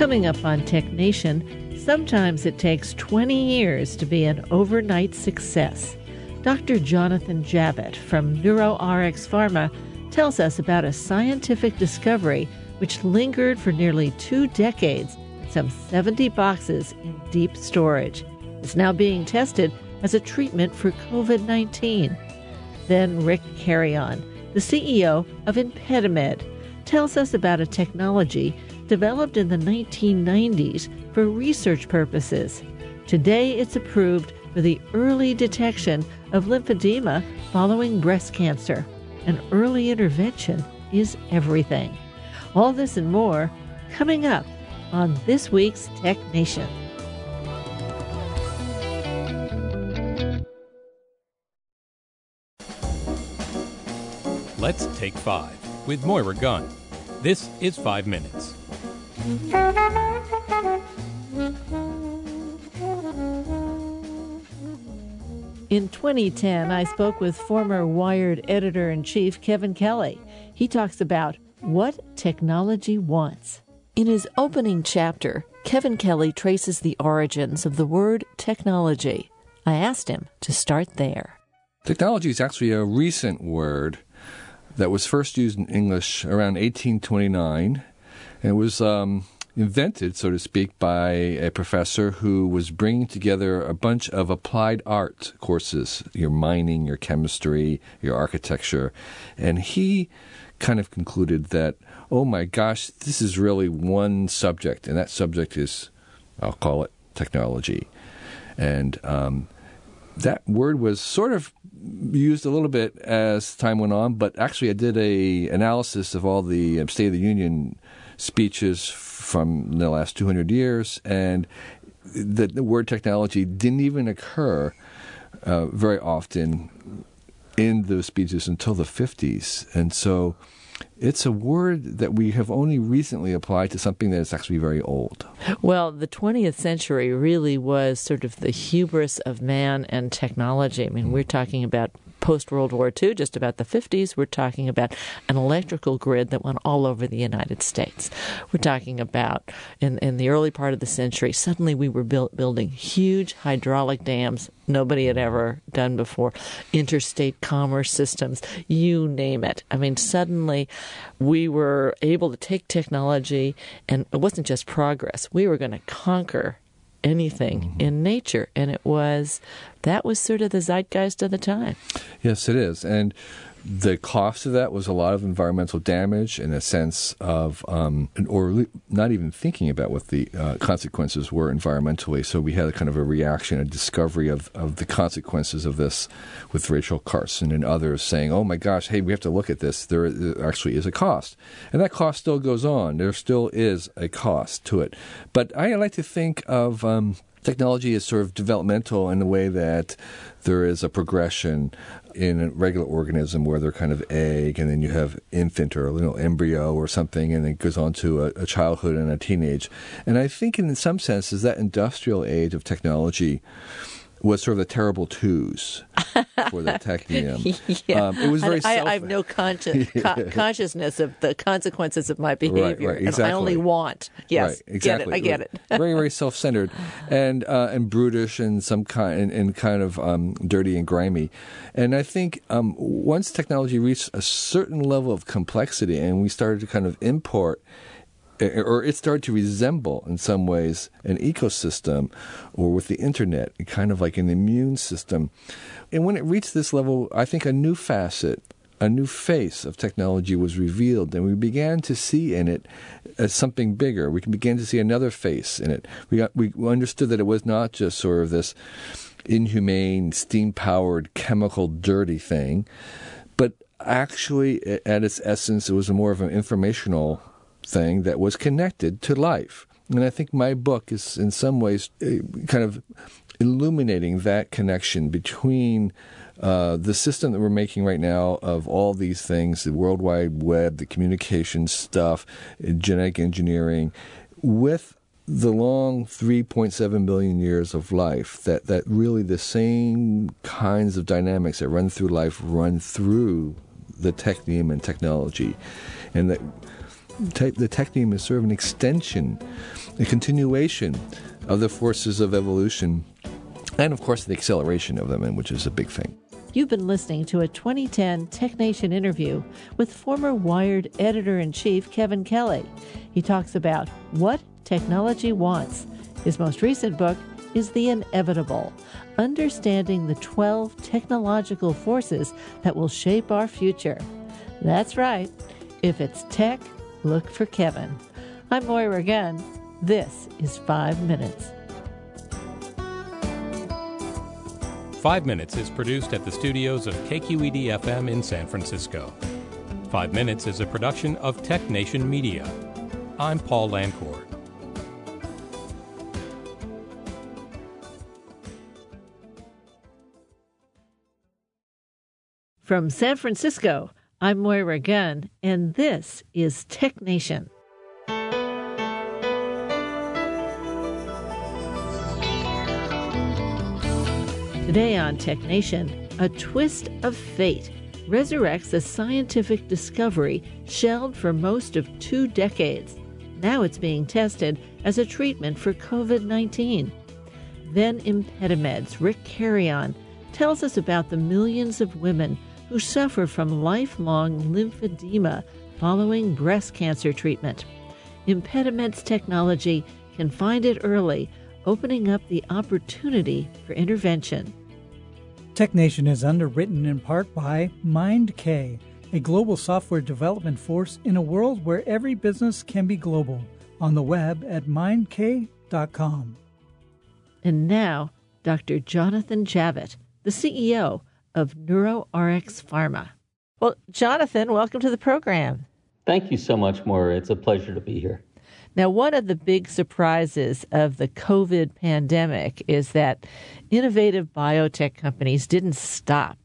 Coming up on Tech Nation, sometimes it takes 20 years to be an overnight success. Dr. Jonathan Javitt from NeuroRx Pharma tells us about a scientific discovery which lingered for nearly two decades some 70 boxes in deep storage. It's now being tested as a treatment for COVID 19. Then Rick Carreon, the CEO of ImpediMed, tells us about a technology developed in the 1990s for research purposes. Today, it's approved for the early detection of lymphedema following breast cancer. An early intervention is everything. All this and more coming up on this week's Tech Nation. Let's take five with Moira Gunn. This is Five Minutes. In 2010, I spoke with former Wired editor in chief Kevin Kelly. He talks about what technology wants. In his opening chapter, Kevin Kelly traces the origins of the word technology. I asked him to start there. Technology is actually a recent word that was first used in English around 1829. And it was um, invented, so to speak, by a professor who was bringing together a bunch of applied art courses your mining, your chemistry, your architecture. And he kind of concluded that, oh my gosh, this is really one subject, and that subject is, I'll call it technology. And um, that word was sort of used a little bit as time went on, but actually I did a analysis of all the State of the Union speeches from the last 200 years, and the, the word technology didn't even occur uh, very often in those speeches until the 50s. And so it's a word that we have only recently applied to something that is actually very old. Well, the 20th century really was sort of the hubris of man and technology. I mean, we're talking about post World War II, just about the 50s, we're talking about an electrical grid that went all over the United States. We're talking about in, in the early part of the century, suddenly we were build, building huge hydraulic dams nobody had ever done before, interstate commerce systems, you name it. I mean, suddenly we were able to take technology, and it wasn't just progress, we were going to conquer anything mm-hmm. in nature. And it was, that was sort of the zeitgeist of the time. Yes, it is. And the cost of that was a lot of environmental damage in a sense of, um, or not even thinking about what the uh, consequences were environmentally. So we had a kind of a reaction, a discovery of, of the consequences of this with Rachel Carson and others saying, oh my gosh, hey, we have to look at this. There, actually is a cost. And that cost still goes on. There still is a cost to it. But I like to think of, um, technology is sort of developmental in the way that there is a progression in a regular organism where they're kind of egg and then you have infant or you know embryo or something and it goes on to a, a childhood and a teenage. And i think in some senses that industrial age of technology was sort of the terrible twos for the technium. yeah. Um, it was very. I, I have no conscious, co- consciousness of the consequences of my behavior. Right, right, exactly. I only want. Yes, right, exactly. Get it, I get it. very, very self-centered, and uh, and brutish, and some kind, and, and kind of um, dirty and grimy. And I think um, once technology reached a certain level of complexity, and we started to kind of import or it started to resemble in some ways an ecosystem or with the internet, kind of like an immune system. And when it reached this level, I think a new facet, a new face of technology was revealed, and we began to see in it as something bigger. We began to see another face in it. We got, we understood that it was not just sort of this inhumane, steam powered, chemical, dirty thing, but actually, at its essence, it was more of an informational thing that was connected to life. And I think my book is, in some ways, uh, kind of illuminating that connection between uh, the system that we're making right now of all these things the World Wide Web, the communication stuff, genetic engineering, with the long 3.7 billion years of life, that, that really the same kinds of dynamics that run through life run through the technium and technology. And that te- the technium is sort of an extension, a continuation of the forces of evolution, and of course the acceleration of them, which is a big thing. You've been listening to a 2010 TechNation interview with former Wired editor in chief Kevin Kelly. He talks about what technology wants. His most recent book is The Inevitable Understanding the 12 Technological Forces That Will Shape Our Future. That's right. If it's tech, look for Kevin. I'm Moira Gunn. This is Five Minutes. Five Minutes is produced at the studios of KQED FM in San Francisco. Five Minutes is a production of Tech Nation Media. I'm Paul Lancourt. From San Francisco, I'm Moira Gunn, and this is Tech Nation. Today on Tech Nation, a twist of fate resurrects a scientific discovery shelved for most of two decades. Now it's being tested as a treatment for COVID 19. Then ImpediMed's Rick Carreon tells us about the millions of women who suffer from lifelong lymphedema following breast cancer treatment. ImpediMed's technology can find it early, opening up the opportunity for intervention. TechNation is underwritten in part by MindK, a global software development force in a world where every business can be global. On the web at mindk.com. And now, Dr. Jonathan Javitt, the CEO of NeuroRx Pharma. Well, Jonathan, welcome to the program. Thank you so much, Moira. It's a pleasure to be here. Now, one of the big surprises of the COVID pandemic is that innovative biotech companies didn't stop.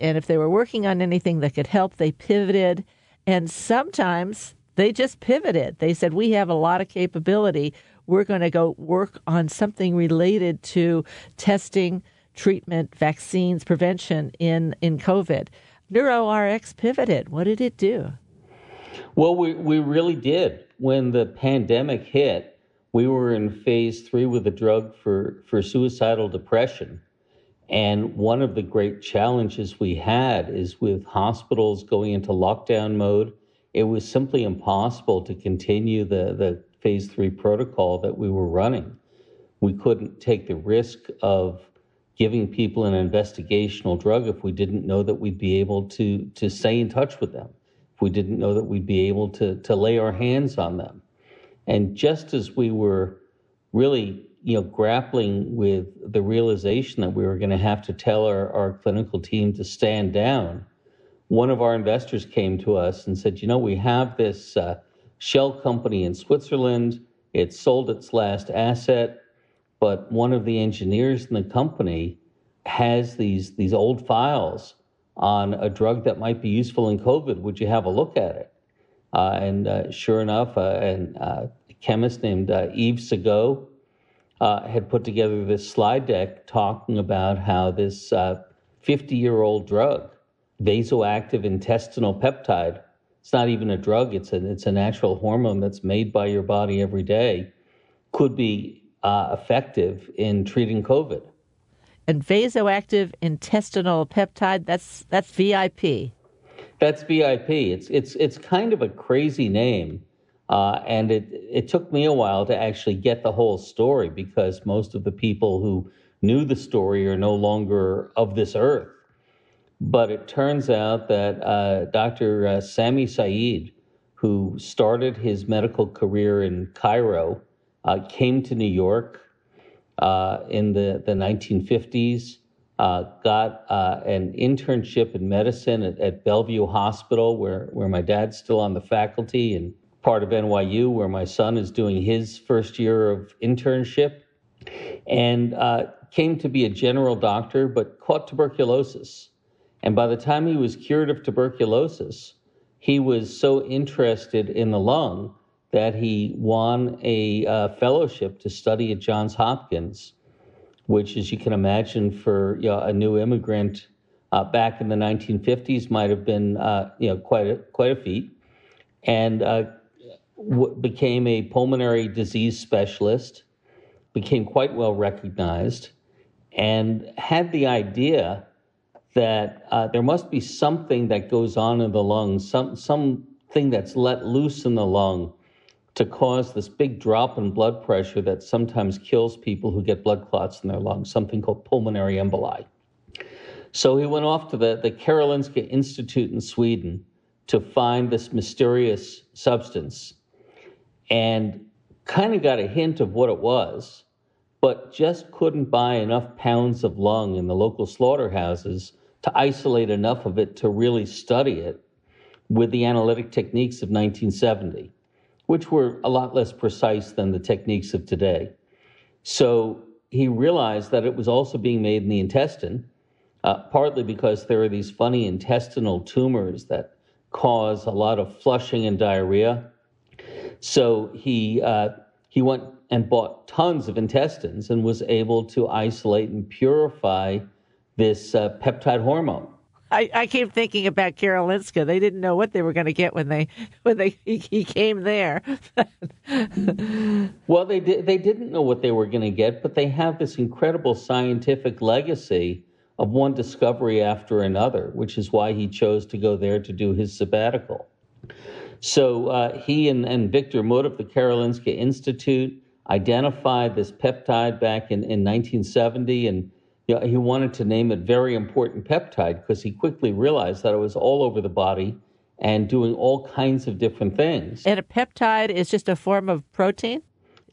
And if they were working on anything that could help, they pivoted. And sometimes they just pivoted. They said, We have a lot of capability. We're going to go work on something related to testing, treatment, vaccines, prevention in, in COVID. NeuroRx pivoted. What did it do? Well, we, we really did. When the pandemic hit, we were in phase three with a drug for, for suicidal depression. And one of the great challenges we had is with hospitals going into lockdown mode, it was simply impossible to continue the, the phase three protocol that we were running. We couldn't take the risk of giving people an investigational drug if we didn't know that we'd be able to, to stay in touch with them if we didn't know that we'd be able to, to lay our hands on them. And just as we were really, you know, grappling with the realization that we were going to have to tell our, our clinical team to stand down, one of our investors came to us and said, you know, we have this uh, shell company in Switzerland. It sold its last asset, but one of the engineers in the company has these these old files on a drug that might be useful in COVID. Would you have a look at it? Uh, and uh, sure enough, uh, an, uh, a chemist named uh, Yves Sagot uh, had put together this slide deck talking about how this 50 year old drug, vasoactive intestinal peptide, it's not even a drug, it's a, it's a natural hormone that's made by your body every day, could be effective in treating COVID and vasoactive intestinal peptide. That's that's VIP. That's VIP. It's it's it's kind of a crazy name, uh, and it it took me a while to actually get the whole story because most of the people who knew the story are no longer of this earth. But it turns out that uh, Dr. Uh, Sami Said, who started his medical career in Cairo, uh, came to New York uh, in the, the 1950s, uh, got uh, an internship in medicine at, at, Bellevue Hospital, where, where my dad's still on the faculty, and part of NYU, where my son is doing his first year of internship, and uh, came to be a general doctor, but caught tuberculosis. And by the time he was cured of tuberculosis, he was so interested in the lung that he won a uh, fellowship to study at Johns Hopkins, which, as you can imagine, for you know, a new immigrant uh, back in the 1950s, might have been uh, you know quite a, quite a feat. And uh, w- became a pulmonary disease specialist, became quite well recognized, and had the idea that uh, there must be something that goes on in the lungs, some something that's let loose in the lung to cause this big drop in blood pressure that sometimes kills people who get blood clots in their lungs, something called pulmonary emboli. So he went off to the, the Karolinska Institute in Sweden to find this mysterious substance and kind of got a hint of what it was, but just couldn't buy enough pounds of lung in the local slaughterhouses to isolate enough of it to really study it with the analytic techniques of 1970, which were a lot less precise than the techniques of today. So he realized that it was also being made in the intestine, uh, partly because there are these funny intestinal tumors that cause a lot of flushing and diarrhea. So he uh, he went and bought tons of intestines and was able to isolate and purify this uh, peptide hormone. I, I keep thinking about Karolinska. They didn't know what they were going to get when they when they he, he came there. well, they did. They didn't know what they were going to get, but they have this incredible scientific legacy of one discovery after another, which is why he chose to go there to do his sabbatical. So uh, he and, and Viktor Mutt of the Karolinska Institute identified this peptide back in, in 1970, and know, he wanted to name it very important peptide because he quickly realized that it was all over the body and doing all kinds of different things. And a peptide is just a form of protein?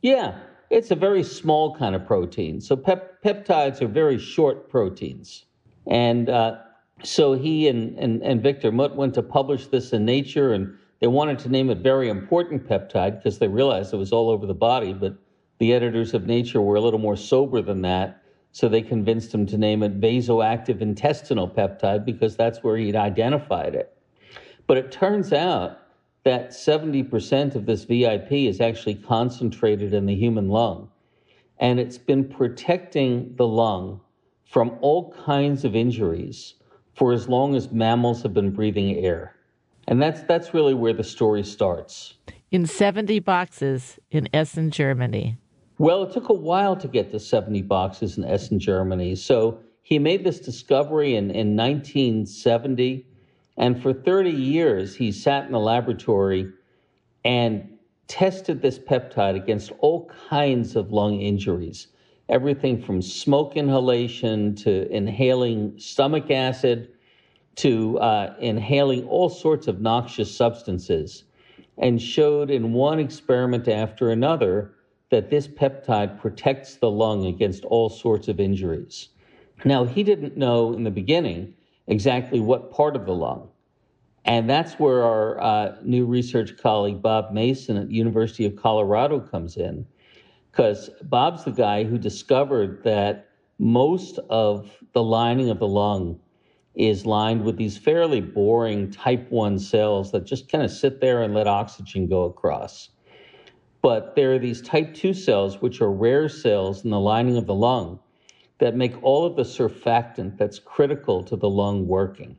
Yeah, it's a very small kind of protein. So pep- peptides are very short proteins. And uh, so he and, and, and Viktor Mutt went to publish this in Nature, and they wanted to name it very important peptide because they realized it was all over the body. But the editors of Nature were a little more sober than that. So they convinced him to name it vasoactive intestinal peptide because that's where he'd identified it. But it turns out that 70% of this VIP is actually concentrated in the human lung. And it's been protecting the lung from all kinds of injuries for as long as mammals have been breathing air. And that's, that's really where the story starts. In 70 boxes in Essen, Germany. Well, it took a while to get to 70 boxes in Essen, Germany. So he made this discovery in, in 1970 and for 30 years, he sat in the laboratory and tested this peptide against all kinds of lung injuries everything from smoke inhalation to inhaling stomach acid to uh, inhaling all sorts of noxious substances, and showed in one experiment after another that this peptide protects the lung against all sorts of injuries. Now, he didn't know in the beginning exactly what part of the lung. And that's where our uh, new research colleague Bob Mason at University of Colorado comes in, because Bob's the guy who discovered that most of the lining of the lung is lined with these fairly boring type 1 cells that just kind of sit there and let oxygen go across. But there are these type 2 cells, which are rare cells in the lining of the lung that make all of the surfactant that's critical to the lung working.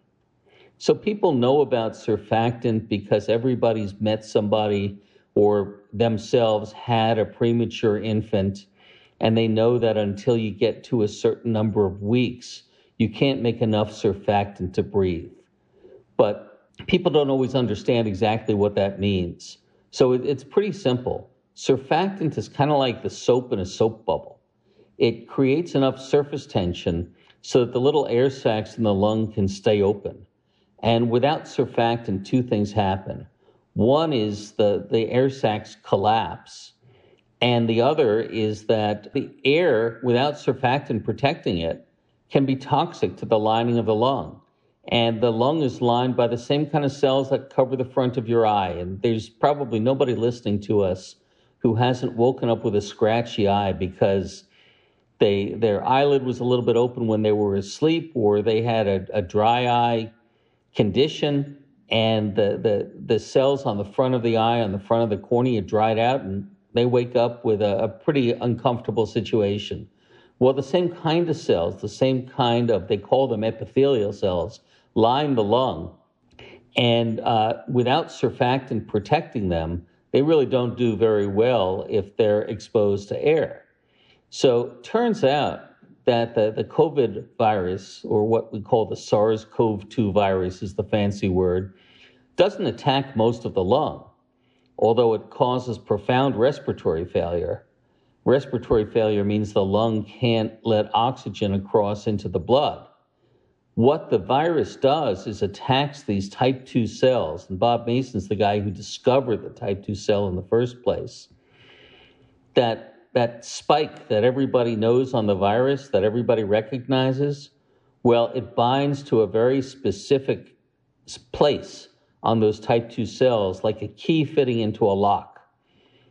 So people know about surfactant because everybody's met somebody or themselves had a premature infant, and they know that until you get to a certain number of weeks, you can't make enough surfactant to breathe. But people don't always understand exactly what that means. So it, it's pretty simple. Surfactant is kind of like the soap in a soap bubble it creates enough surface tension so that the little air sacs in the lung can stay open. And without surfactant, two things happen. One is the, the air sacs collapse, and the other is that the air, without surfactant protecting it, can be toxic to the lining of the lung. And the lung is lined by the same kind of cells that cover the front of your eye. And there's probably nobody listening to us who hasn't woken up with a scratchy eye because they their eyelid was a little bit open when they were asleep, or they had a, a dry eye condition, and the, the the cells on the front of the eye, on the front of the cornea, dried out, and they wake up with a, a pretty uncomfortable situation. Well, the same kind of cells, the same kind of they call them epithelial cells, line the lung, and uh, without surfactant protecting them, they really don't do very well if they're exposed to air. So turns out that the, the COVID virus, or what we call the SARS CoV 2 virus, is the fancy word, doesn't attack most of the lung, although it causes profound respiratory failure. Respiratory failure means the lung can't let oxygen across into the blood. What the virus does is attacks these type 2 cells, and Bob Mason's the guy who discovered the type 2 cell in the first place. That that spike that everybody knows on the virus, that everybody recognizes, well, it binds to a very specific place on those type 2 cells, like a key fitting into a lock.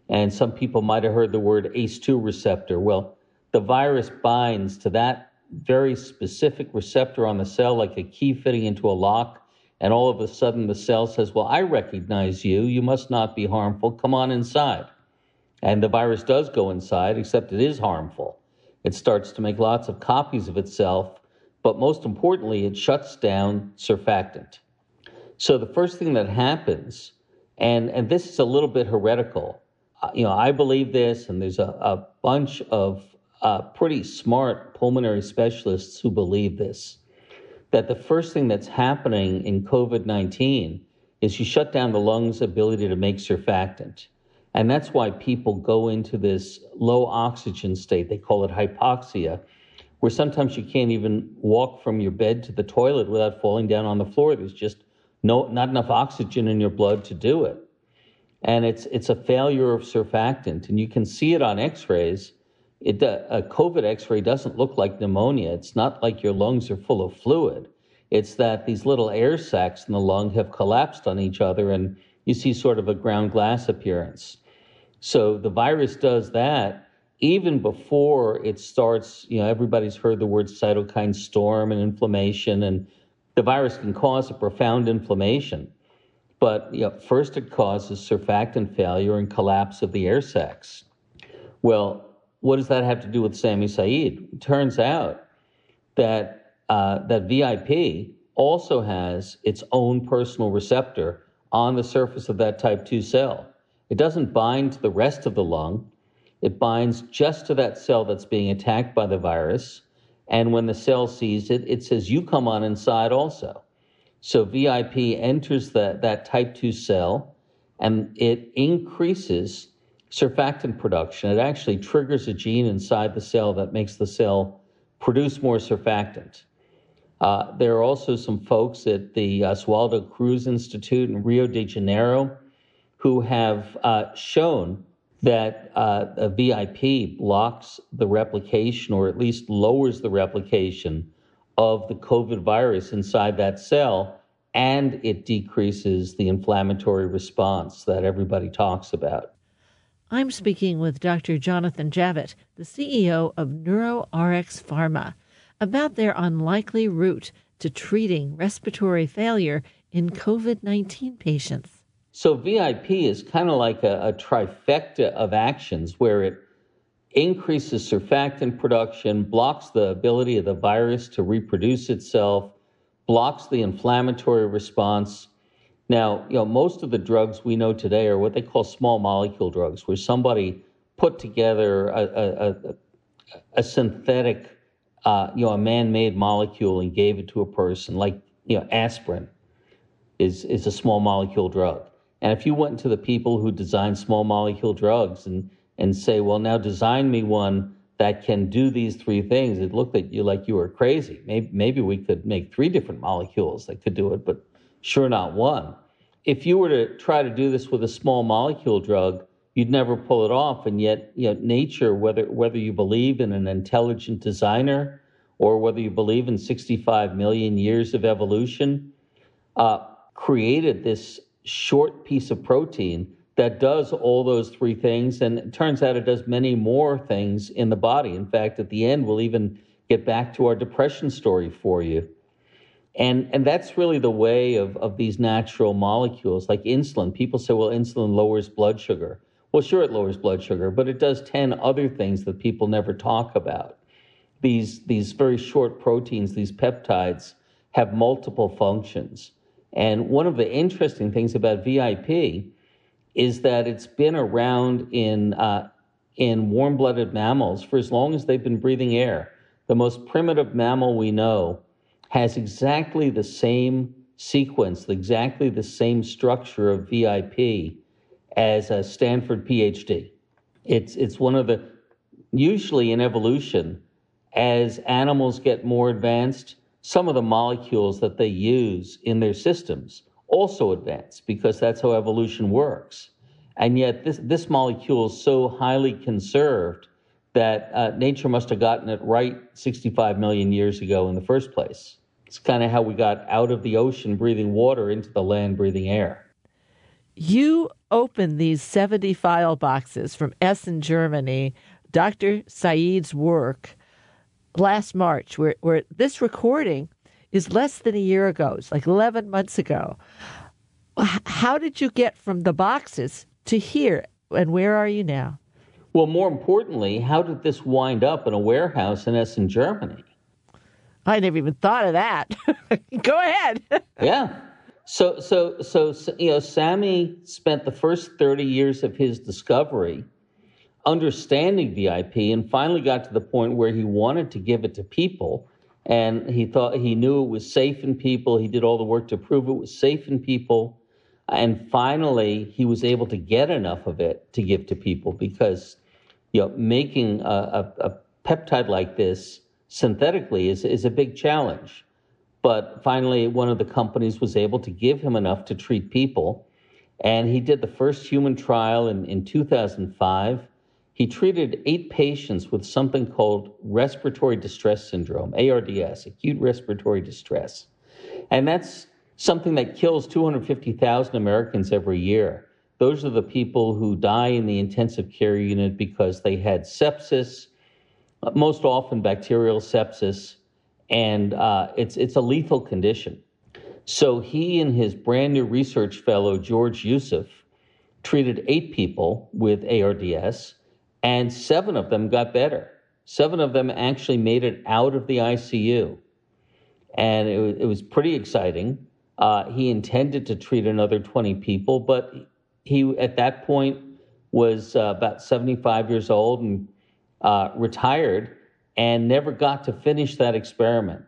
And some people might have heard the word ACE2 receptor. Well, the virus binds to that very specific receptor on the cell, like a key fitting into a lock. And all of a sudden, the cell says, Well, I recognize you. You must not be harmful. Come on inside. And the virus does go inside, except it is harmful. It starts to make lots of copies of itself, but most importantly, it shuts down surfactant. So the first thing that happens, and, and this is a little bit heretical, uh, you know, I believe this, and there's a, a bunch of uh, pretty smart pulmonary specialists who believe this, that the first thing that's happening in COVID 19 is you shut down the lungs' ability to make surfactant. And that's why people go into this low oxygen state. They call it hypoxia, where sometimes you can't even walk from your bed to the toilet without falling down on the floor. There's just no, not enough oxygen in your blood to do it. And it's, it's a failure of surfactant. And you can see it on x rays. It, a COVID x ray doesn't look like pneumonia. It's not like your lungs are full of fluid. It's that these little air sacs in the lung have collapsed on each other and you see sort of a ground glass appearance. So the virus does that even before it starts. You know, everybody's heard the word cytokine storm and inflammation, and the virus can cause a profound inflammation. But you know, first, it causes surfactant failure and collapse of the air sacs. Well, what does that have to do with Sami? It turns out that uh, that VIP also has its own personal receptor on the surface of that type 2 cell. It doesn't bind to the rest of the lung. It binds just to that cell that's being attacked by the virus. And when the cell sees it, it says, You come on inside also. So VIP enters the, that type 2 cell and it increases surfactant production. It actually triggers a gene inside the cell that makes the cell produce more surfactant. Uh, there are also some folks at the Oswaldo Cruz Institute in Rio de Janeiro who have uh, shown that uh, a VIP blocks the replication or at least lowers the replication of the COVID virus inside that cell, and it decreases the inflammatory response that everybody talks about. I'm speaking with Dr. Jonathan Javitt, the CEO of NeuroRx Pharma, about their unlikely route to treating respiratory failure in COVID 19 patients. So VIP is kind of like a, a, trifecta of actions where it increases surfactant production, blocks the ability of the virus to reproduce itself, blocks the inflammatory response. Now, you know, most of the drugs we know today are what they call small molecule drugs, where somebody put together a, a, a synthetic, uh, you know, a man-made molecule and gave it to a person, like you know, aspirin is is a small molecule drug. And if you went to the people who design small molecule drugs and, and say, well, now design me one that can do these three things, it looked at you like you were crazy. Maybe, maybe we could make three different molecules that could do it, but sure not one. If you were to try to do this with a small molecule drug, you'd never pull it off. And yet, you know, nature, whether whether you believe in an intelligent designer or whether you believe in 65 million years of evolution, uh, created this short piece of protein that does all those three things. And it turns out it does many more things in the body. In fact, at the end, we'll even get back to our depression story for you. And, and that's really the way of, of these natural molecules, like insulin. People say, well, insulin lowers blood sugar. Well, sure, it lowers blood sugar, but it does 10 other things that people never talk about. These, these very short proteins, these peptides, have multiple functions. And one of the interesting things about VIP is that it's been around in uh, in warm-blooded mammals for as long as they've been breathing air. The most primitive mammal we know has exactly the same sequence, exactly the same structure of VIP as a Stanford PhD. It's it's one of the usually in evolution as animals get more advanced, some of the molecules that they use in their systems also advance because that's how evolution works. And yet, this, this molecule is so highly conserved that uh, nature must have gotten it right 65 million years ago in the first place. It's kind of how we got out of the ocean breathing water into the land breathing air. You opened these 70 file boxes from Essen, Germany, Dr. Said's work last March, where, where this recording is less than a year ago. It's like 11 months ago. How did you get from the boxes to here, and where are you now? Well, more importantly, how did this wind up in a warehouse in Essen, Germany? I never even thought of that. Go ahead. yeah. So, so, so, you know, Sami spent the first 30 years of his discovery understanding VIP and finally got to the point where he wanted to give it to people. And he thought he knew it was safe in people. He did all the work to prove it was safe in people. And finally, he was able to get enough of it to give to people because, you know, making a, a, a peptide like this synthetically is, is a big challenge. But finally, one of the companies was able to give him enough to treat people. And he did the first human trial in, in 2005 he treated eight patients with something called respiratory distress syndrome, ARDS, acute respiratory distress. And that's something that kills 250,000 Americans every year. Those are the people who die in the intensive care unit because they had sepsis, most often bacterial sepsis, and uh, it's, it's a lethal condition. So he and his brand new research fellow, George Youssef, treated eight people with ARDS and seven of them got better. Seven of them actually made it out of the ICU. And it, it was pretty exciting. Uh, he intended to treat another 20 people, but he, at that point, was uh, about 75 years old and uh, retired and never got to finish that experiment.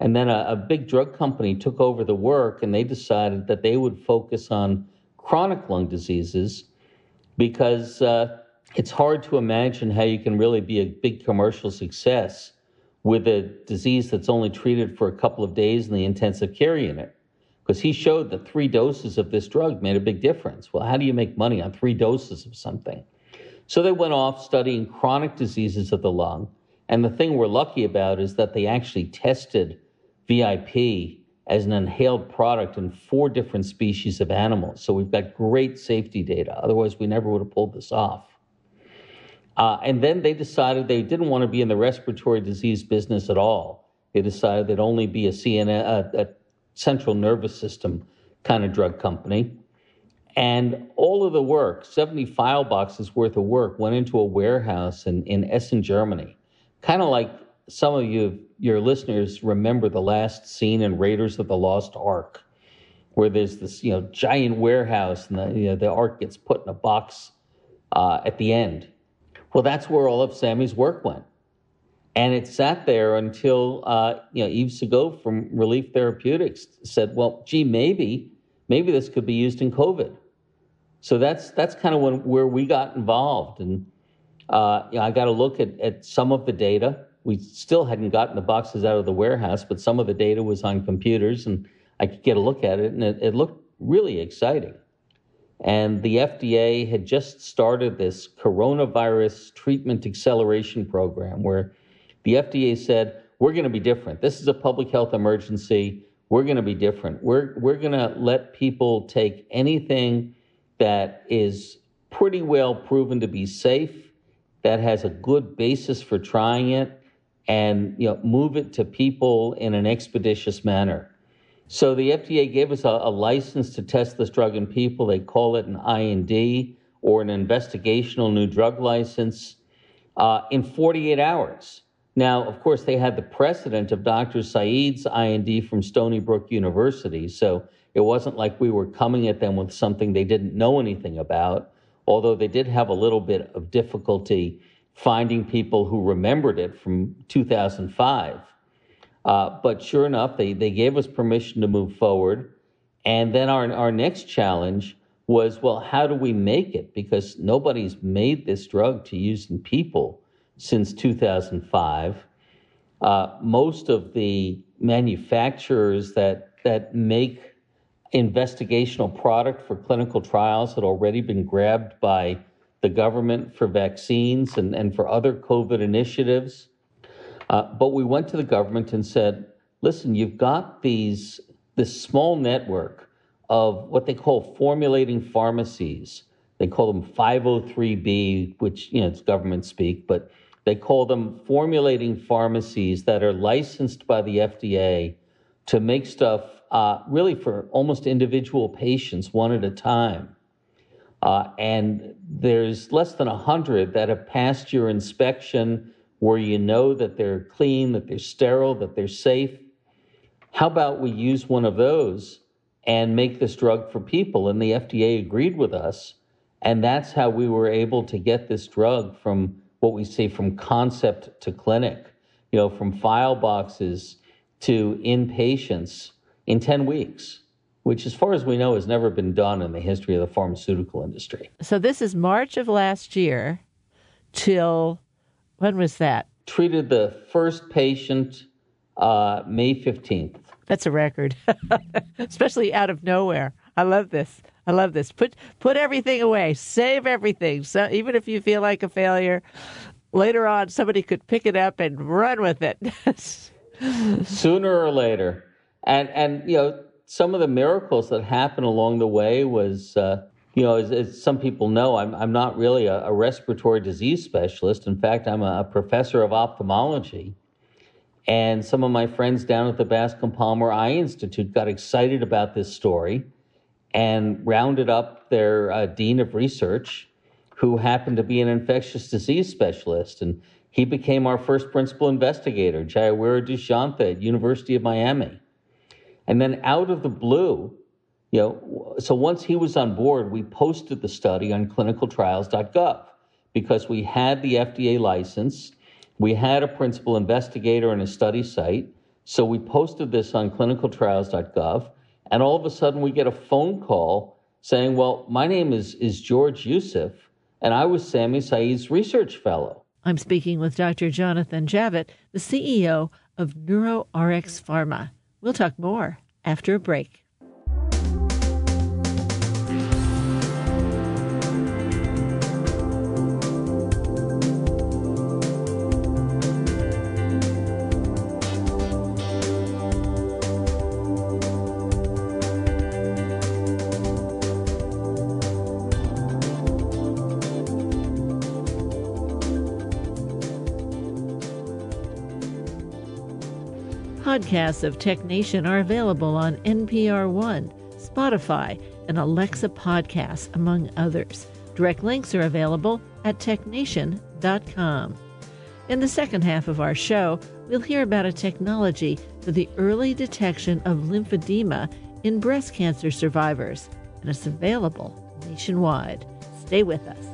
And then a, a, big drug company took over the work and they decided that they would focus on chronic lung diseases because uh, it's hard to imagine how you can really be a big commercial success with a disease that's only treated for a couple of days in the intensive care unit. Because he showed that three doses of this drug made a big difference. Well, how do you make money on three doses of something? So they went off studying chronic diseases of the lung. And the thing we're lucky about is that they actually tested VIP as an inhaled product in four different species of animals. So we've got great safety data. Otherwise, we never would have pulled this off. Uh, and then they decided they didn't want to be in the respiratory disease business at all. They decided they'd only be a CNS, a, a central nervous system kind of drug company. And all of the work, 70 file boxes worth of work, went into a warehouse in, in Essen, Germany. Kind of like some of you, your listeners remember the last scene in Raiders of the Lost Ark, where there's this you know giant warehouse and the, you know, the Ark gets put in a box uh, at the end. Well, that's where all of Sami's work went. And it sat there until uh, you know Yves Sagot from Relief Therapeutics said, "Well, gee, maybe, maybe this could be used in COVID." So that's that's kind of when where we got involved, and uh, you know, I got to look at, at some of the data. We still hadn't gotten the boxes out of the warehouse, but some of the data was on computers, and I could get a look at it, and it, it looked really exciting. And the FDA had just started this coronavirus treatment acceleration program where the FDA said, we're going to be different. This is a public health emergency. We're going to be different. We're, we're going to let people take anything that is pretty well proven to be safe, that has a good basis for trying it, and you know, move it to people in an expeditious manner. So the FDA gave us a, a, license to test this drug in people. They call it an IND or an investigational new drug license uh, in 48 hours. Now, of course, they had the precedent of Dr. Said's IND from Stony Brook University. So It wasn't like we were coming at them with something they didn't know anything about, although they did have a little bit of difficulty finding people who remembered it from 2005. Uh, but sure enough, they, they gave us permission to move forward. And then our, our next challenge was well, how do we make it? Because nobody's made this drug to use in people since 2005. Uh, most of the manufacturers that, that make investigational product for clinical trials had already been grabbed by the government for vaccines and, and for other COVID initiatives. Uh, but we went to the government and said, listen, you've got these this small network of what they call formulating pharmacies. They call them 503B, which you know it's government speak, but they call them formulating pharmacies that are licensed by the FDA to make stuff uh, really for almost individual patients one at a time. Uh, and there's less than 100 that have passed your inspection where you know that they're clean, that they're sterile, that they're safe. How about we use one of those and make this drug for people? And the FDA agreed with us. And that's how we were able to get this drug from what we say from concept to clinic, you know, from file boxes to inpatients in 10 weeks, which, as far as we know, has never been done in the history of the pharmaceutical industry. So this is March of last year till when was that? Treated the first patient uh, May 15th. That's a record, especially out of nowhere. I love this. I love this. Put put everything away. Save everything. So even if you feel like a failure, later on somebody could pick it up and run with it. Sooner or later, and and you know some of the miracles that happened along the way was. Uh, you know, as, as, some people know, I'm, I'm not really a, a, respiratory disease specialist. In fact, I'm a, a, professor of ophthalmology. And some of my friends down at the Bascom Palmer Eye Institute got excited about this story and rounded up their uh, dean of research, who happened to be an infectious disease specialist. And he became our first principal investigator, Jayaweera Dushyantha at University of Miami. And then out of the blue, you know, so once he was on board, we posted the study on clinicaltrials.gov because we had the FDA license, we had a principal investigator and a study site. So we posted this on clinicaltrials.gov, and all of a sudden we get a phone call saying, "Well, my name is is George Youssef, and I was Sami Said's research fellow." I'm speaking with Dr. Jonathan Javitt, the CEO of NeuroRx Pharma. We'll talk more after a break. Podcasts of Tech Nation are available on NPR One, Spotify, and Alexa Podcasts, among others. Direct links are available at technation.com. In the second half of our show, we'll hear about a technology for the early detection of lymphedema in breast cancer survivors, and it's available nationwide. Stay with us.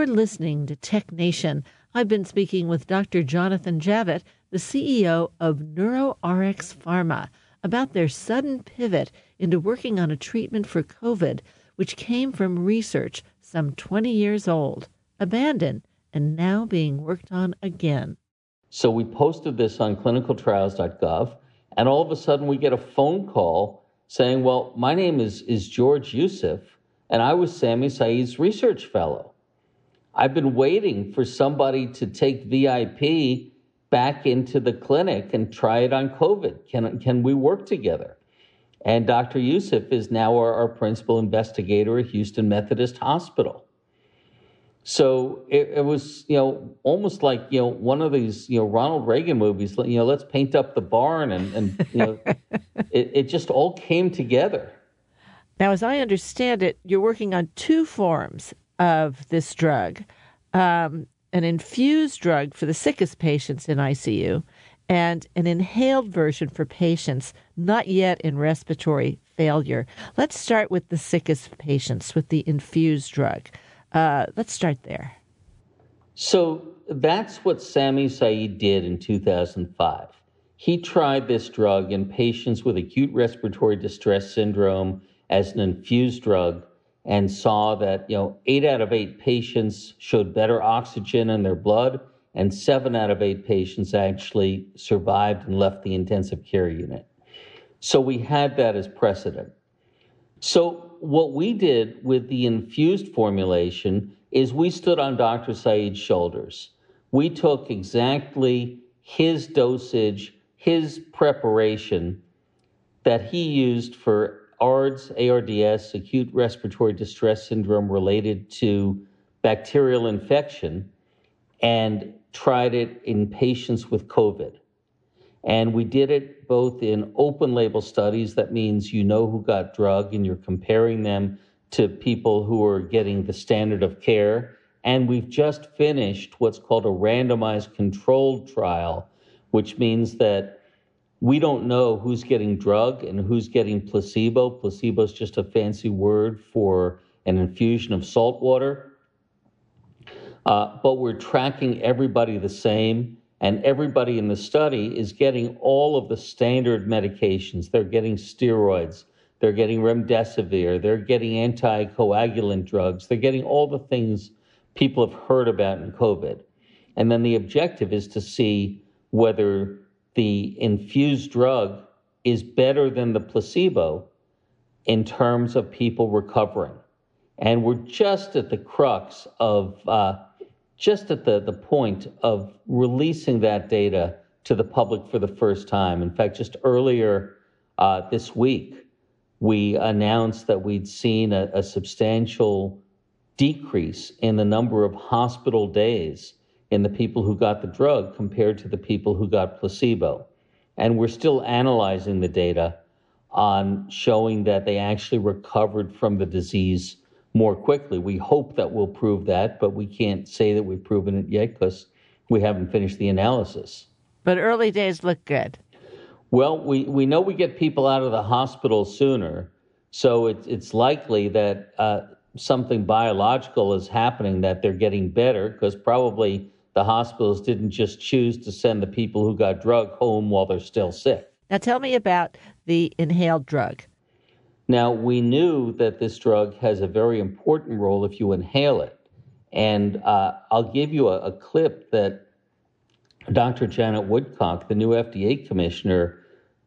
are listening to Tech Nation. I've been speaking with Dr. Jonathan Javitt, the CEO of NeuroRx Pharma, about their sudden pivot into working on a treatment for COVID, which came from research some 20 years old, abandoned, and now being worked on again. So we posted this on clinicaltrials.gov, and all of a sudden we get a phone call saying, Well, my name is, is George Youssef, and I was Sami Said's research fellow. I've been waiting for somebody to take VIP back into the clinic and try it on COVID. Can, can we work together? And Dr. Youssef is now our, our principal investigator at Houston Methodist Hospital. So it, it, was, you know, almost like, you know, one of these, you know, Ronald Reagan movies, you know, let's paint up the barn and, and you know, it, it just all came together. Now, as I understand it, you're working on two forms of this drug, um, an infused drug for the sickest patients in ICU, and an inhaled version for patients not yet in respiratory failure. Let's start with the sickest patients with the infused drug. Uh, let's start there. So that's what Sami Said did in 2005. He tried this drug in patients with acute respiratory distress syndrome as an infused drug and saw that you know eight out of eight patients showed better oxygen in their blood and seven out of eight patients actually survived and left the intensive care unit. So we had that as precedent. So what we did with the infused formulation is we stood on dr Said's shoulders. We took exactly his dosage his preparation that he used for ARDS, ARDS, acute respiratory distress syndrome related to bacterial infection, and tried it in patients with COVID. And we did it both in open label studies, that means you know who got drug and you're comparing them to people who are getting the standard of care. And we've just finished what's called a randomized controlled trial, which means that we don't know who's getting drug and who's getting placebo. Placebo is just a fancy word for an infusion of salt water. Uh, but we're tracking everybody the same, and everybody in the study is getting all of the standard medications. They're getting steroids, they're getting remdesivir, they're getting anticoagulant drugs, they're getting all the things people have heard about in COVID. And then the objective is to see whether the infused drug is better than the placebo in terms of people recovering. And we're just at the crux of, uh, just at the, the point of releasing that data to the public for the first time. In fact, just earlier uh, this week, we announced that we'd seen a, a substantial decrease in the number of hospital days in the people who got the drug compared to the people who got placebo. And we're still analyzing the data on showing that they actually recovered from the disease more quickly. We hope that we'll prove that, but we can't say that we've proven it yet because we haven't finished the analysis. But early days look good. Well, we, we know we get people out of the hospital sooner, so it, it's likely that uh, something biological is happening, that they're getting better because probably the hospitals didn't just choose to send the people who got drug home while they're still sick. Now, tell me about the inhaled drug. Now, we knew that this drug has a very important role if you inhale it. And uh, I'll give you a, a clip that Dr. Janet Woodcock, the new FDA commissioner,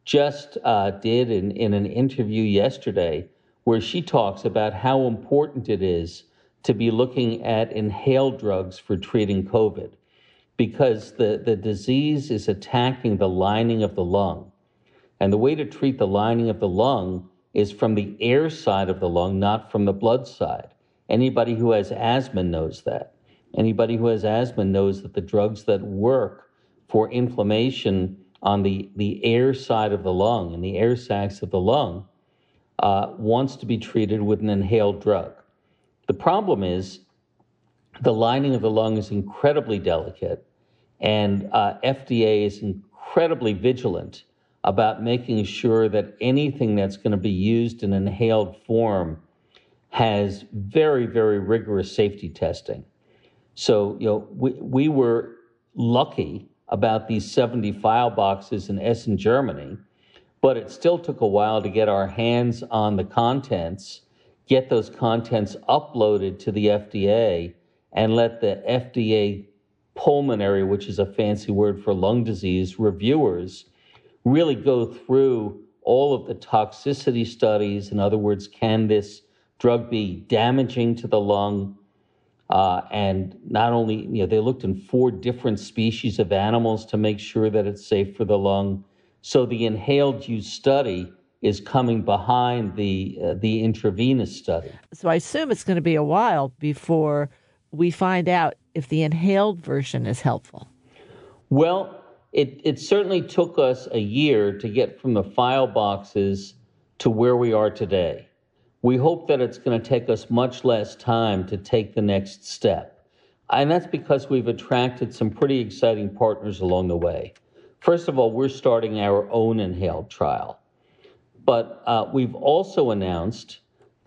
just uh, did in, in an interview yesterday, where she talks about how important it is to be looking at inhaled drugs for treating COVID because the, the disease is attacking the lining of the lung. And the way to treat the lining of the lung is from the air side of the lung, not from the blood side. Anybody who has asthma knows that. Anybody who has asthma knows that the drugs that work for inflammation on the, the air side of the lung and the air sacs of the lung uh, wants to be treated with an inhaled drug. The problem is the lining of the lung is incredibly delicate, and uh, FDA is incredibly vigilant about making sure that anything that's going to be used in inhaled form has very, very rigorous safety testing. So, you know, we, we were lucky about these 70 file boxes in Essen, Germany, but it still took a while to get our hands on the contents, get those contents uploaded to the FDA, and let the FDA pulmonary, which is a fancy word for lung disease, reviewers really go through all of the toxicity studies. In other words, can this drug be damaging to the lung? Uh, and not only, you know, they looked in four different species of animals to make sure that it's safe for the lung. So the inhaled use study is coming behind the uh, the intravenous study. So I assume it's going to be a while before we find out if the inhaled version is helpful. Well, it, it certainly took us a year to get from the file boxes to where we are today. We hope that it's going to take us much less time to take the next step. And that's because we've attracted some pretty exciting partners along the way. First of all, we're starting our own inhaled trial. But uh, we've also announced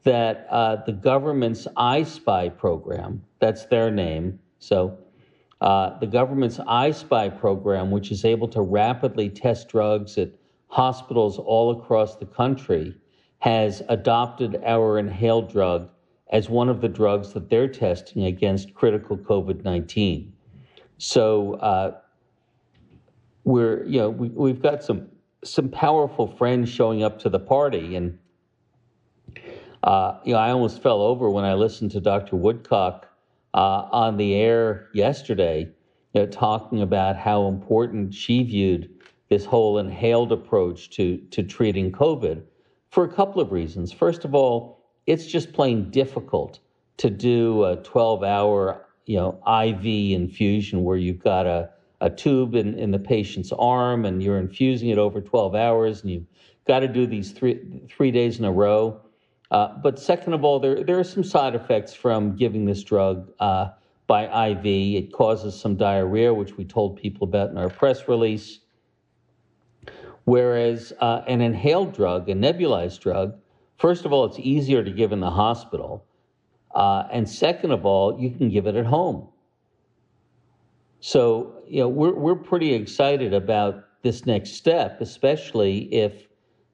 that uh, the government's I Spy program, that's their name, so uh, the government's I Spy program, which is able to rapidly test drugs at hospitals all across the country, has adopted our inhaled drug as one of the drugs that they're testing against critical COVID 19. So uh, we're, you know, we, we've got some some powerful friends showing up to the party, and uh, you know, I almost fell over when I listened to Dr. Woodcock uh, on the air yesterday, you know, talking about how important she viewed this whole inhaled approach to, to treating COVID for a couple of reasons. First of all, it's just plain difficult to do a 12 hour you know, IV infusion where you've got a, a tube in, in the patient's arm and you're infusing it over 12 hours and you've got to do these three, three days in a row. Uh, but second of all, there, there are some side effects from giving this drug uh, by IV. It causes some diarrhea, which we told people about in our press release. Whereas uh, an inhaled drug, a nebulized drug, first of all, it's easier to give in the hospital. Uh, and second of all, you can give it at home. So, you know, we're, we're pretty excited about this next step, especially if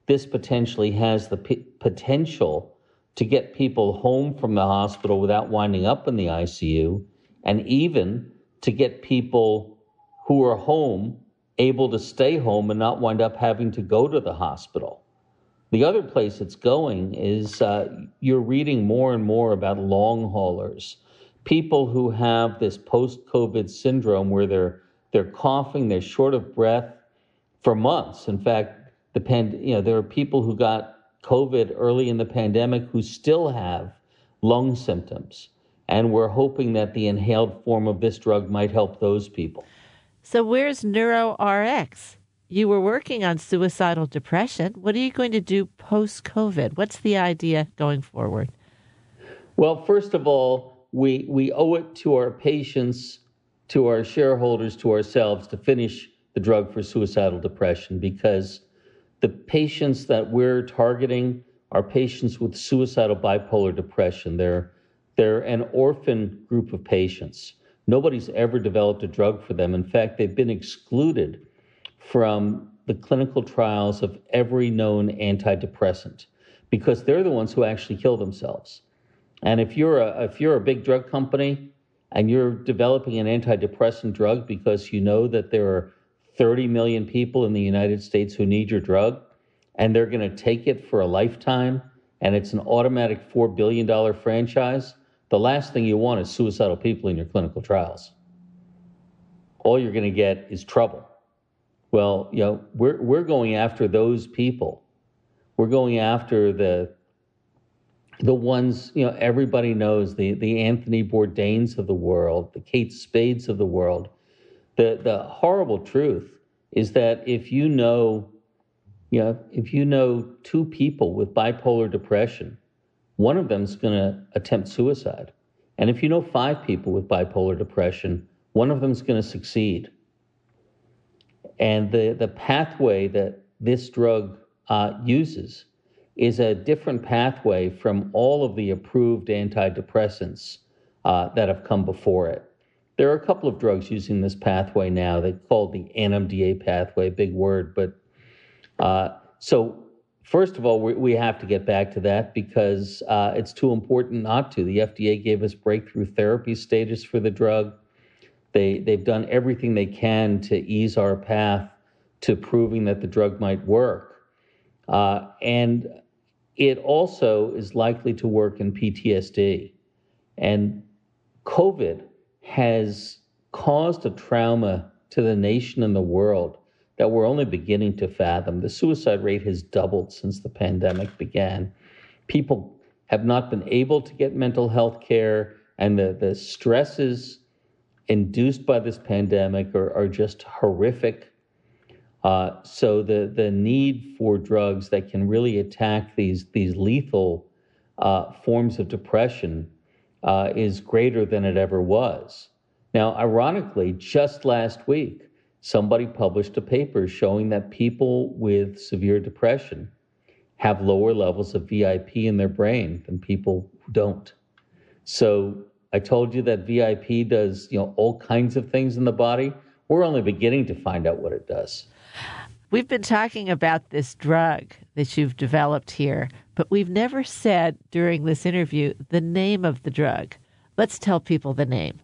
this potentially has the p- potential to get people home from the hospital without winding up in the ICU, and even to get people who are home able to stay home and not wind up having to go to the hospital. The other place it's going is uh, you're reading more and more about long haulers, people who have this post COVID syndrome where they're they're coughing, they're short of breath for months. In fact, the pand- you know, there are people who got COVID early in the pandemic who still have lung symptoms. And we're hoping that the inhaled form of this drug might help those people. So, where's NeuroRx? You were working on suicidal depression. What are you going to do post COVID? What's the idea going forward? Well, first of all, we, we owe it to our patients, to our shareholders, to ourselves to finish the drug for suicidal depression because the patients that we're targeting are patients with suicidal bipolar depression. They're, they're an orphan group of patients. Nobody's ever developed a drug for them. In fact, they've been excluded from the clinical trials of every known antidepressant because they're the ones who actually kill themselves. And if you're a, if you're a big drug company and you're developing an antidepressant drug because you know that there are 30 million people in the United States who need your drug, and they're going to take it for a lifetime, and it's an automatic $4 billion franchise, the last thing you want is suicidal people in your clinical trials. All you're going to get is trouble. Well, you know, we're, we're going after those people. We're going after the the ones you know everybody knows the the Anthony Bourdains of the world, the Kate Spades of the world, the, the horrible truth is that if you know, you know, if you know two people with bipolar depression, one of them is going to attempt suicide. And if you know five people with bipolar depression, one of them is going to succeed. And the, the pathway that this drug uh, uses is a different pathway from all of the approved antidepressants uh, that have come before it. there are a couple of drugs using this pathway now. They call the NMDA pathway, big word, but uh, so first of all, we, we, have to get back to that because uh, it's too important not to. The FDA gave us breakthrough therapy status for the drug. They they've done everything they can to ease our path to proving that the drug might work, uh, and it also is likely to work in PTSD. And COVID has caused a trauma to the nation and the world that we're only beginning to fathom. The suicide rate has doubled since the pandemic began. People have not been able to get mental health care, and the, the stresses induced by this pandemic are, are just horrific. Uh, so the the need for drugs that can really attack these these lethal uh, forms of depression uh, is greater than it ever was. Now, ironically, just last week, somebody published a paper showing that people with severe depression have lower levels of VIP in their brain than people who don't. So I told you that VIP does, you know, all kinds of things in the body. We're only beginning to find out what it does. We've been talking about this drug that you've developed here, but we've never said during this interview the name of the drug. Let's tell people the name.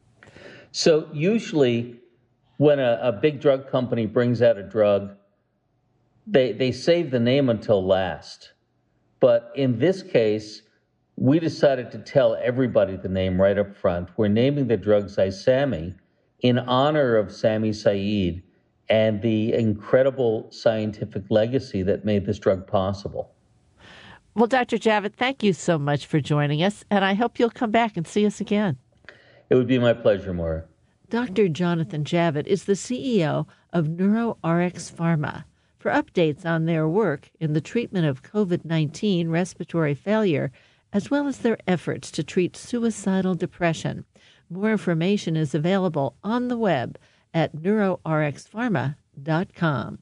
So, usually, when a, a big drug company brings out a drug, they, they save the name until last. But in this case, we decided to tell everybody the name right up front. We're naming the drug Zyesami in honor of Sami Said and the incredible scientific legacy that made this drug possible. Well, Dr. Javitt, thank you so much for joining us, and I hope you'll come back and see us again. It would be my pleasure, Moira. Dr. Jonathan Javitt is the CEO of NeuroRx Pharma. For updates on their work in the treatment of COVID 19 respiratory failure, as well as their efforts to treat suicidal depression, more information is available on the web at neurorxpharma.com.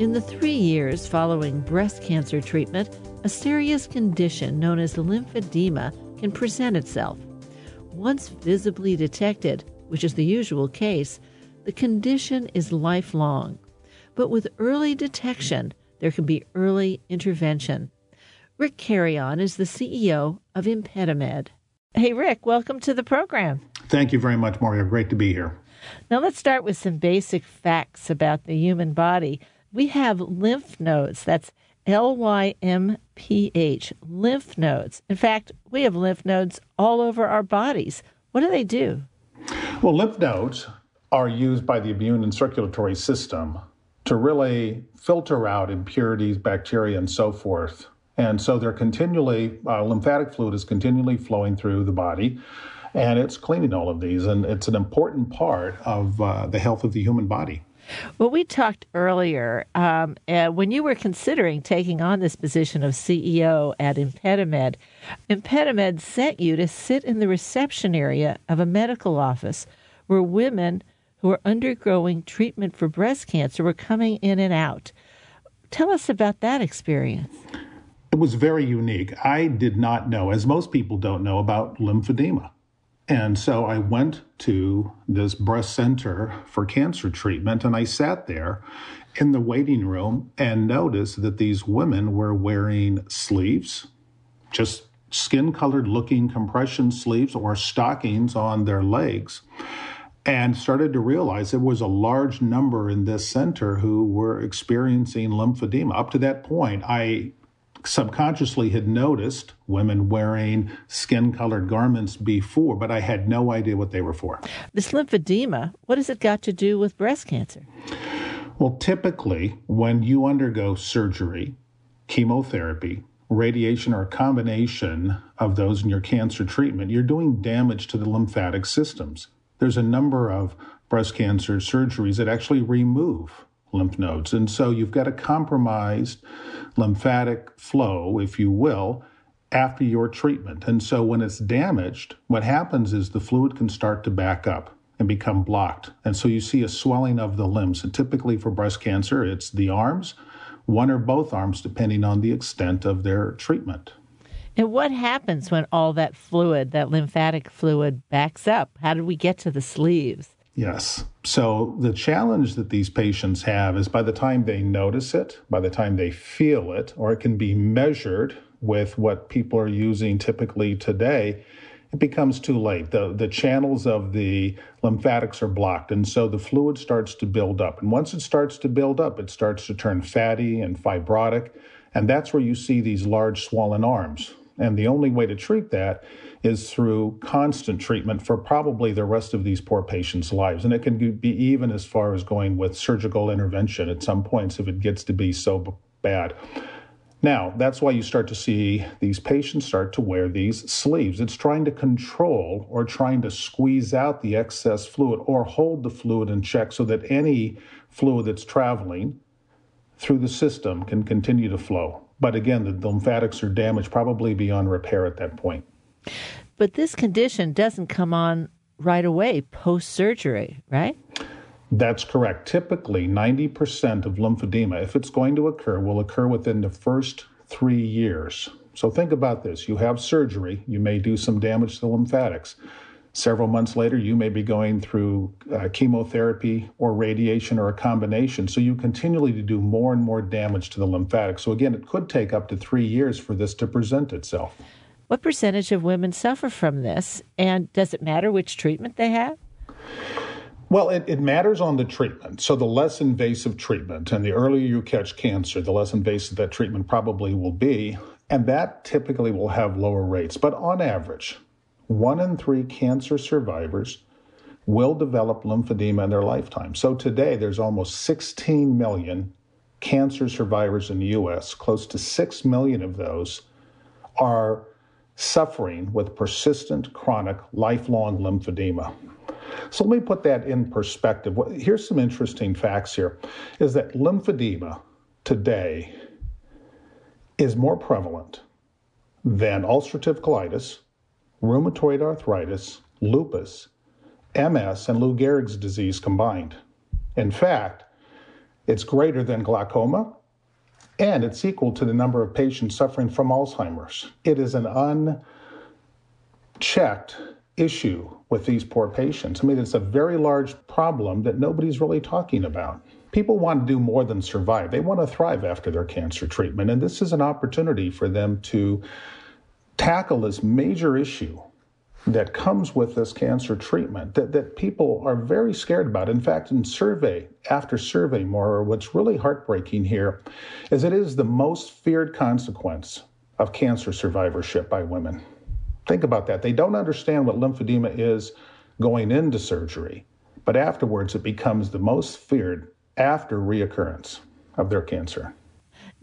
In the three years following breast cancer treatment, a serious condition known as lymphedema can present itself. Once visibly detected, which is the usual case, the condition is lifelong, but with early detection, there can be early intervention. Rick Carreon is the CEO of ImpediMed. Hey, Rick, welcome to the program. Thank you very much, Moira. Great to be here. Now, let's start with some basic facts about the human body. We have lymph nodes. That's L Y M P H, lymph nodes. In fact, we have lymph nodes all over our bodies. What do they do? Well, lymph nodes are used by the immune and circulatory system to really filter out impurities, bacteria, and so forth. And so they're continually, uh, lymphatic fluid is continually flowing through the body, and it's cleaning all of these. And it's an important part of uh, the health of the human body. Well, we talked earlier um, uh, when you were considering taking on this position of CEO at ImpediMed. ImpediMed sent you to sit in the reception area of a medical office where women who are undergoing treatment for breast cancer were coming in and out. Tell us about that experience. It was very unique. I did not know, as most people don't know, about lymphedema. And so I went to this breast center for cancer treatment and I sat there in the waiting room and noticed that these women were wearing sleeves, just skin colored looking compression sleeves or stockings on their legs and started to realize there was a large number in this center who were experiencing lymphedema. Up to that point, I subconsciously had noticed women wearing skin colored garments before, but I had no idea what they were for. This lymphedema, what has it got to do with breast cancer? Well, typically, when you undergo surgery, chemotherapy, radiation, or a combination of those in your cancer treatment, you're doing damage to the lymphatic systems there's a number of breast cancer surgeries that actually remove lymph nodes. And so you've got a compromised lymphatic flow, if you will, after your treatment. And so when it's damaged, what happens is the fluid can start to back up. and become blocked. And so you see a swelling of the limbs. And typically for breast cancer, it's the arms, one or both arms, depending on the extent of their treatment. And what happens when all that fluid, that lymphatic fluid, backs up? How did we get to the sleeves? Yes. So the challenge that these patients have is by the time they notice it, by the time they feel it, or it can be measured with what people are using typically today, it becomes too late. The, the channels of the lymphatics are blocked, and so the fluid starts to build up. And once it starts to build up, it starts to turn fatty and fibrotic, and that's where you see these large swollen arms. And the only way to treat that is through constant treatment for probably the rest of these poor patients' lives. And it can be even as far as going with surgical intervention at some points if it gets to be so bad. Now, that's why you start to see these patients start to wear these sleeves. It's trying to control or trying to squeeze out the excess fluid or hold the fluid in check so that any fluid that's traveling through the system can continue to flow. But again, the lymphatics are damaged probably beyond repair at that point. But this condition doesn't come on right away post surgery, right? That's correct. Typically, 90% of lymphedema, if it's going to occur, will occur within the first three years. So think about this you have surgery, you may do some damage to the lymphatics. Several months later, you may be going through uh, chemotherapy or radiation or a combination. So you continually to do more and more damage to the lymphatic. So again, it could take up to three years for this to present itself. What percentage of women suffer from this? And does it matter which treatment they have? Well, it, it, matters on the treatment. So, the less invasive treatment, and the earlier you catch cancer, the less invasive that treatment probably will be. And that typically will have lower rates. But on average, one in three cancer survivors will develop lymphedema in their lifetime. So, today there's almost 16 million cancer survivors in the US. Close to 6 million of those are suffering with persistent, chronic, lifelong lymphedema. So let me put that in perspective. Here's some interesting facts here is that lymphedema today is more prevalent than ulcerative colitis, rheumatoid arthritis, lupus, MS, and Lou Gehrig's disease combined. In fact, it's greater than glaucoma, and it's equal to the number of patients suffering from Alzheimer's. It is an unchecked issue with these poor patients. I mean, it's a very large problem that nobody's really talking about. People want to do more than survive, they want to thrive after their cancer treatment. And this is an opportunity for them to tackle this major issue that comes with this cancer treatment that, that people are very scared about. In fact, in survey after survey, more, what's really heartbreaking here is it is the most feared consequence of cancer survivorship by women. Think about that. They don't understand what lymphedema is going into surgery, but afterwards it becomes the most feared after reoccurrence of their cancer.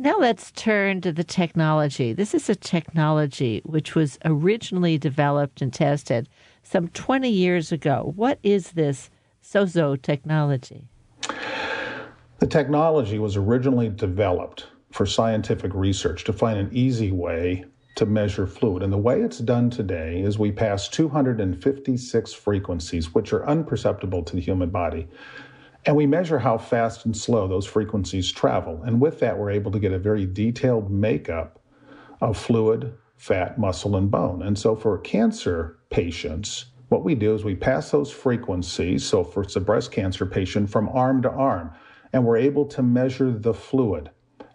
Now let's turn to the technology. This is a technology which was originally developed and tested some 20 years ago. What is this SOZO technology? The technology was originally developed for scientific research to find an easy way to measure fluid. And the way it's done today is we pass 256 frequencies, which are unperceptible to the human body. And we measure how fast and slow those frequencies travel. And with that, we're able to get a very detailed makeup of fluid, fat, muscle, and bone. And so for cancer patients, what we do is we pass those frequencies. So for it's a breast cancer patient from arm to arm, and we're able to measure the fluid.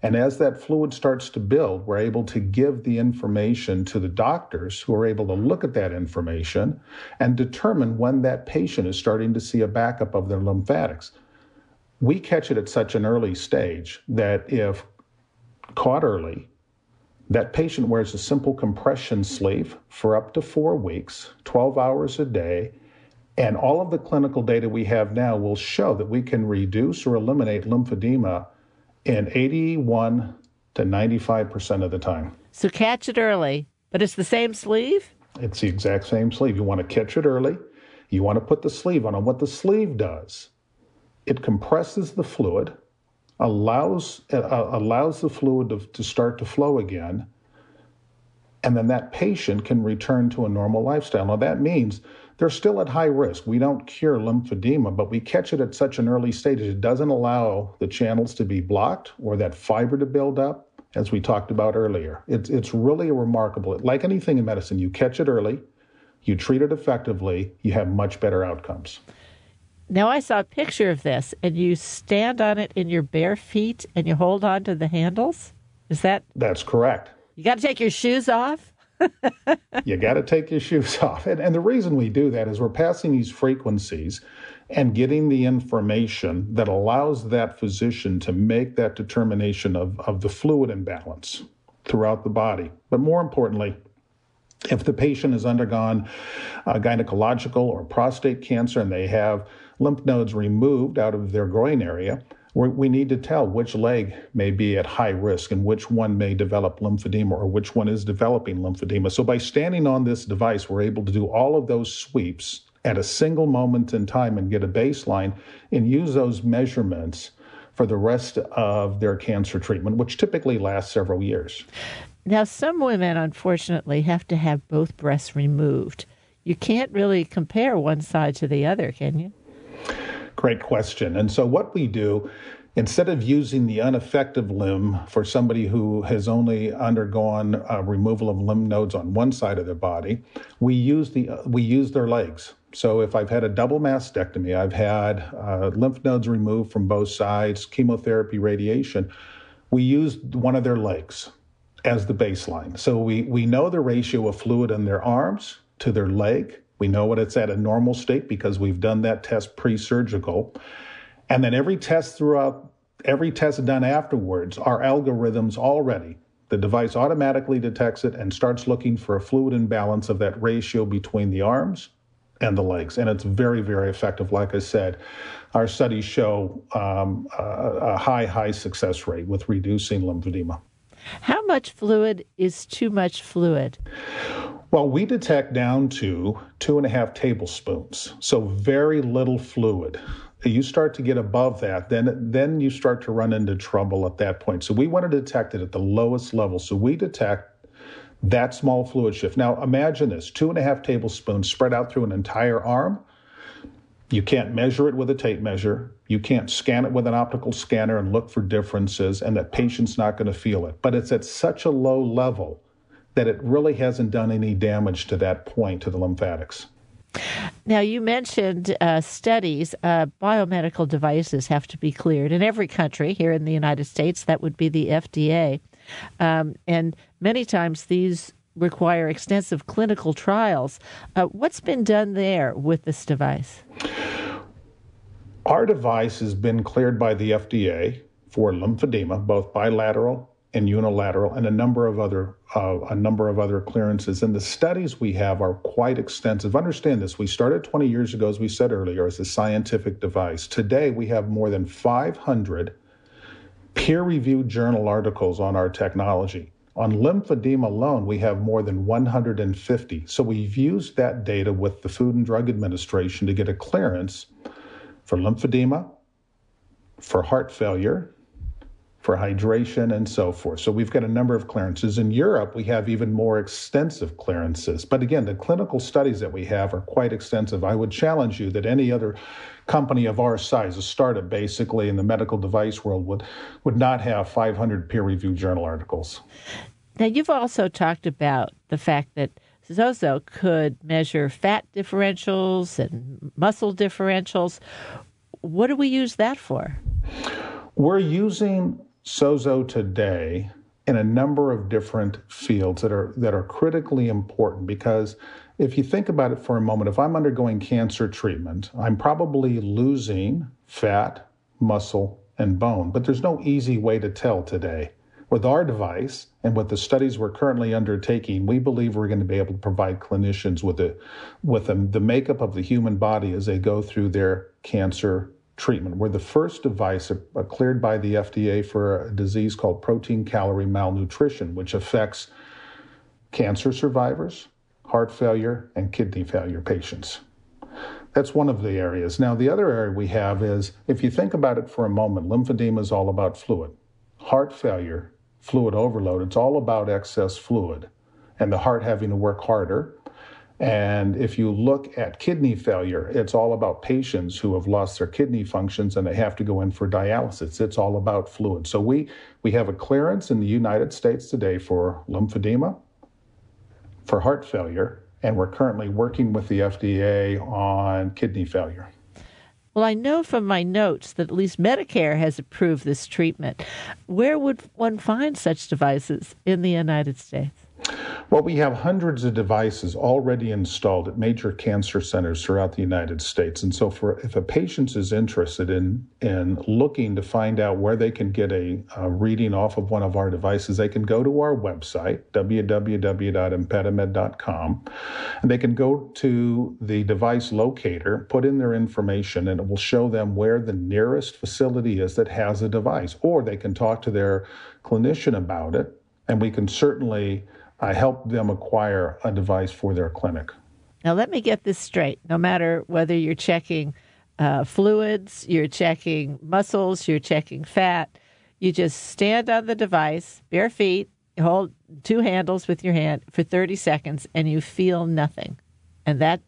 And as that fluid starts to build, we're able to give the information to the doctors who are able to look at that information and determine when that patient is starting to see a backup of their lymphatics. We catch it at such an early stage that if caught early, that patient wears a simple compression sleeve for up to four weeks, 12 hours a day, and all of the clinical data we have now will show that we can reduce or eliminate lymphedema in 81 to 95% of the time. So catch it early, but it's the same sleeve? It's the exact same sleeve. You want to catch it early. You want to put the sleeve on. And what the sleeve does, it compresses the fluid, allows, uh, allows the fluid to, to start to flow again, and then that patient can return to a normal lifestyle. Now, that means they're still at high risk. We don't cure lymphedema, but we catch it at such an early stage it doesn't allow the channels to be blocked or that fiber to build up, as we talked about earlier. It's, it's really remarkable. Like anything in medicine, you catch it early, you treat it effectively, you have much better outcomes. Now, I saw a picture of this, and you stand on it in your bare feet and you hold on to the handles. Is that? That's correct. You got to take your shoes off? You got to take your shoes off. And, and the reason we do that is we're passing these frequencies and getting the information that allows that physician to make that determination of, of the fluid imbalance throughout the body. But more importantly, if the patient has undergone gynecological or prostate cancer and they have lymph nodes removed out of their groin area, we need to tell which leg may be at high risk and which one may develop lymphedema or which one is developing lymphedema. So, by standing on this device, we're able to do all of those sweeps at a single moment in time and get a baseline and use those measurements for the rest of their cancer treatment, which typically lasts several years. Now, some women, unfortunately, have to have both breasts removed. You can't really compare one side to the other, can you? Great question. And so, what we do, instead of using the ineffective limb for somebody who has only undergone removal of lymph nodes on one side of their body, we use the we use their legs. So, if I've had a double mastectomy, I've had uh, lymph nodes removed from both sides, chemotherapy, radiation, we use one of their legs as the baseline. So we, we know the ratio of fluid in their arms to their leg. We know what it's at a normal state because we've done that test pre surgical. And then every test throughout, every test done afterwards, our algorithms already, the device automatically detects it and starts looking for a fluid imbalance of that ratio between the arms and the legs. And it's very, very effective. Like I said, our studies show um, a, a high, high success rate with reducing lymphedema. How much fluid is too much fluid? Well, we detect down to two and a half tablespoons, so very little fluid. You start to get above that, then then you start to run into trouble at that point. So we want to detect it at the lowest level. So we detect that small fluid shift. Now imagine this: two and a half tablespoons spread out through an entire arm. You can't measure it with a tape measure. You can't scan it with an optical scanner and look for differences, and that patient's not going to feel it. But it's at such a low level that it really hasn't done any damage to that point to the lymphatics. Now, you mentioned uh, studies. Uh, biomedical devices have to be cleared in every country. Here in the United States, that would be the FDA. Um, and many times these require extensive clinical trials. Uh, what's been done there with this device? Our device has been cleared by the FDA for lymphedema, both bilateral and unilateral, and a number of other uh, a number of other clearances. And the studies we have are quite extensive. Understand this: we started 20 years ago, as we said earlier, as a scientific device. Today, we have more than 500 peer-reviewed journal articles on our technology. On lymphedema alone, we have more than 150. So we've used that data with the Food and Drug Administration to get a clearance for lymphedema, for heart failure, for hydration, and so forth. So we've got a number of clearances. In Europe, we have even more extensive clearances. But again, the clinical studies that we have are quite extensive. I would challenge you that any other company of our size, a startup basically in the medical device world, would, would not have 500 peer reviewed journal articles. Now, you've also talked about the fact that SOZO could measure fat differentials and muscle differentials. What do we use that for? We're using Sozo today in a number of different fields that are that are critically important because if you think about it for a moment, if I'm undergoing cancer treatment, I'm probably losing fat, muscle, and bone, but there's no easy way to tell today. With our device and with the studies we're currently undertaking, we believe we're going to be able to provide clinicians with a, with a, the makeup of the human body as they go through their cancer treatment. We're the first device uh, cleared by the FDA for a disease called protein calorie malnutrition, which affects cancer survivors, heart failure, and kidney failure patients. That's one of the areas. Now, the other area we have is if you think about it for a moment, lymphedema is all about fluid. Heart failure fluid overload. It's all about excess fluid and the heart having to work harder And if you look at kidney failure, it's all about patients who have lost their kidney functions and they have to go in for dialysis. It's all about fluid. So we, we have a clearance in the United States today for lymphedema, for heart failure, and we're currently working with the FDA on kidney failure. Well, I know from my notes that at least Medicare has approved this treatment. Where would one find such devices in the United States? Well, we have hundreds of devices already installed at major cancer centers throughout the United States. And so, for if a patient is interested in, in looking to find out where they can get a, a reading off of one of our devices, they can go to our website, www.impedimed.com, and they can go to the device locator, put in their information, and it will show them where the nearest facility is that has a device. Or they can talk to their clinician about it, and we can certainly I help them acquire a device for their clinic. Now, let me get this straight. No matter whether you're checking uh, fluids, you're checking muscles, you're checking fat, you just stand on the device, bare feet, hold two handles with your hand for 30 seconds, and you feel nothing. And that.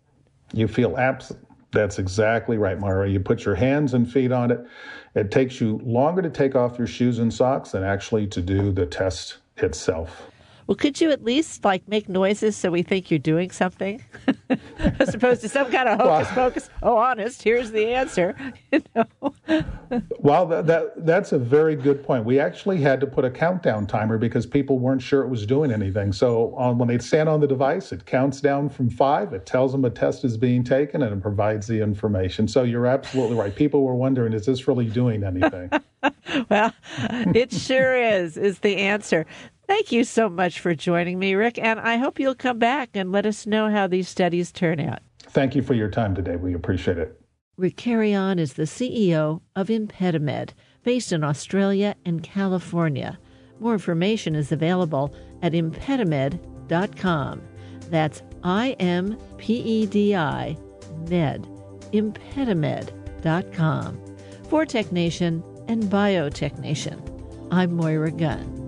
You feel absolutely. That's exactly right, Moira. You put your hands and feet on it. It takes you longer to take off your shoes and socks than actually to do the test itself. Well, could you at least like make noises so we think you're doing something, as opposed to some kind of hocus pocus? Oh, honest, here's the answer. You know. well, that, that that's a very good point. We actually had to put a countdown timer because people weren't sure it was doing anything. So uh, when they stand on the device, it counts down from five. It tells them a test is being taken, and it provides the information. So you're absolutely right. People were wondering, is this really doing anything? well, it sure is. Is the answer. Thank you so much for joining me, Rick, and I hope you'll come back and let us know how these studies turn out. Thank you for your time today. We appreciate it. Rick Carreon is the CEO of ImpediMed, based in Australia and California. More information is available at impedimed.com. That's I M P E D I med, impedimed.com. For Tech Nation and Biotech Nation, I'm Moira Gunn.